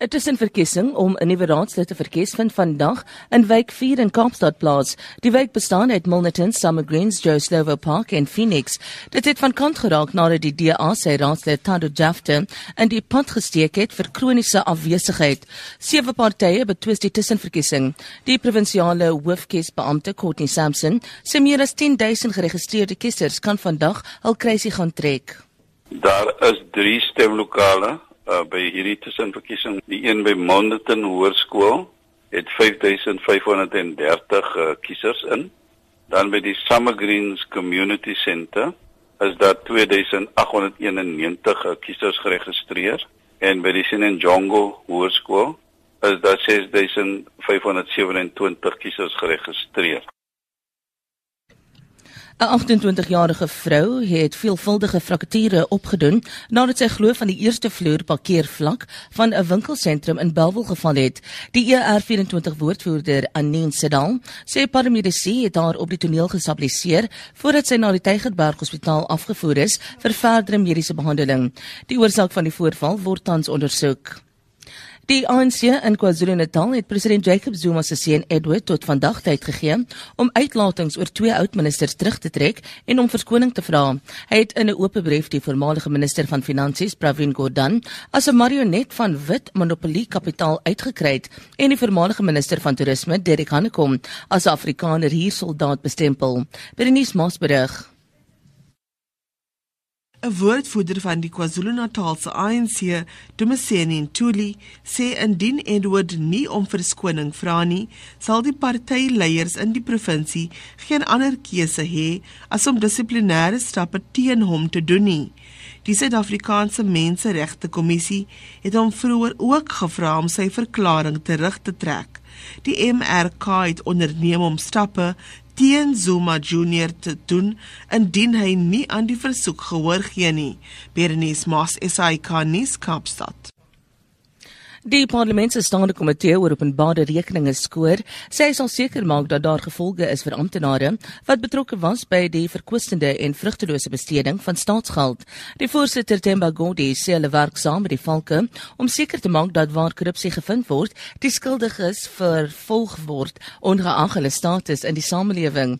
'n Tussenverkiesing om 'n nuwe raadslid te verkies vind vandag in Wijk 4 in Kaapstad plaas. Die wijk bestaan uit Milnerton, Summer Greens, Joe Slovo Park en Phoenix. Dit het van kant geraak nadat die DA sy raadslid Tado Jafte in die pad gesteek het vir kroniese afwesigheid. Sewe partye betwis die tussenverkiesing. Die provinsiale hoofkiesbeampte Courtney Sampson sê meer as 10000 geregistreerde kiesers kan vandag hul kruisie gaan trek. Daar is 3 stemlokale uh, by hierdie tussenverkiesing. Die een by Monderton Hoërskool het 5530 uh, kiesers in. Dan by die Summer Greens Community Centre is daar 2891 uh, kiesers geregistreer en by die Sinenjongo Hoërskool is daar 6527 kiesers geregistreer. 'n 28-jarige vrou het veelvuldige frakture opgedoen nadat sy glo van die eerste vloer parkeervlak van 'n winkelsentrum in Bellville geval het. Die ER24 woordvoerder Anine Sedal sê paramedici het haar op die toneel gestabiliseer voordat sy na die Tygerberg Hospitaal afgevoer is vir verdere mediese behandeling. Die oorsaak van die voorval word tans ondersoek. Die ANC in KwaZulu-Natal het president Jacob Zuma se seun Edward tot vandag tyd gegee om uitlatings oor twee oud-ministers terug te trek en om verskoning te vra. Hy het in 'n oop brief die voormalige minister van Finansies, Pravin Gordhan, as 'n marionet van wit monopolie kapitaal uitgekry en die voormalige minister van toerisme, Derek Hanekom, as Afrikaner hier soldaat bestempel. Berenice Moss berig. 'n woordvoerder van die KwaZulu-Natalse ANC, Dumiseni Ntuli, sê indien Edward nie om verskoning vra nie, sal die partyleiers in die provinsie geen ander keuse hê as om dissiplinêre stappe teen hom te doen nie. Die Suid-Afrikaanse Menseregte Kommissie het hom vroeër ook gevra om sy verklaring terug te trek. Die MRK het onderneem om stappe teen Zuma Junior te doen indien hy nie aan die versoek gehoor gee nie. Bernice Moss SAK nuus Kaapstad. Die parlement se staande komitee oor openbare rekeninge skoor sê hy sal seker maak dat daar gevolge is vir amptenare wat betrokke was by die verkwistende en vrugtelose besteding van staatsgeld. Die voorsitter Themba Godi sê hulle werk saam met die valke om seker te maak dat waar korrupsie gevind word, die skuldiges vervolg word ongeag hulle status in die samelewing.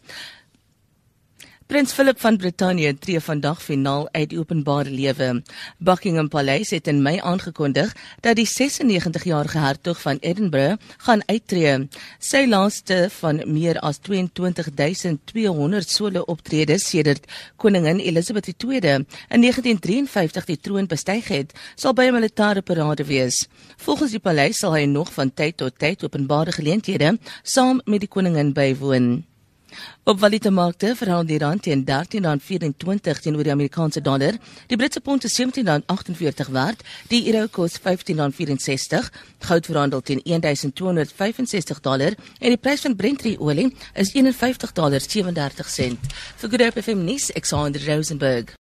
Prins Philip van Brittanje tree vandag finaal uit die openbare lewe. Buckingham Paleis het in Mei aangekondig dat die 96-jarige hertog van Edinburgh gaan uittreë. Sy laaste van meer as 22200 solo optredes sedert koningin Elizabeth II in 1953 die troon bestyg het, sal by 'n militêre parade wees. Volgens die paleis sal hy nog van tyd tot tyd openbare geleenthede saam met die koningin bywoon. Op valutamarkte verhandel die rand teen R13.24 teenoor die Amerikaanse dollar. Die Britse pond is R17.48 werd. Die euro kos R15.64. Goud verhandel teen $1265 dollar en die prys van Brent olie is $51.37. Vir Good Hope FM nuus, Alexander Rosenberg.